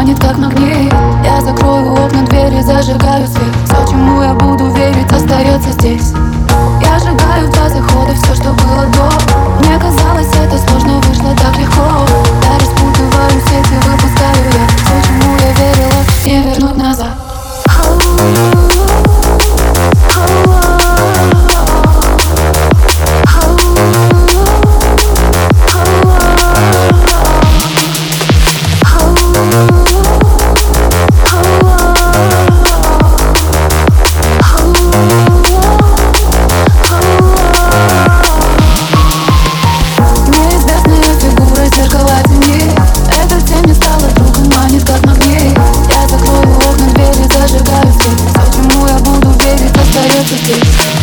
манит как магнит Я закрою окна, двери, зажигаю свет. Все, чему я буду верить, остается perfectly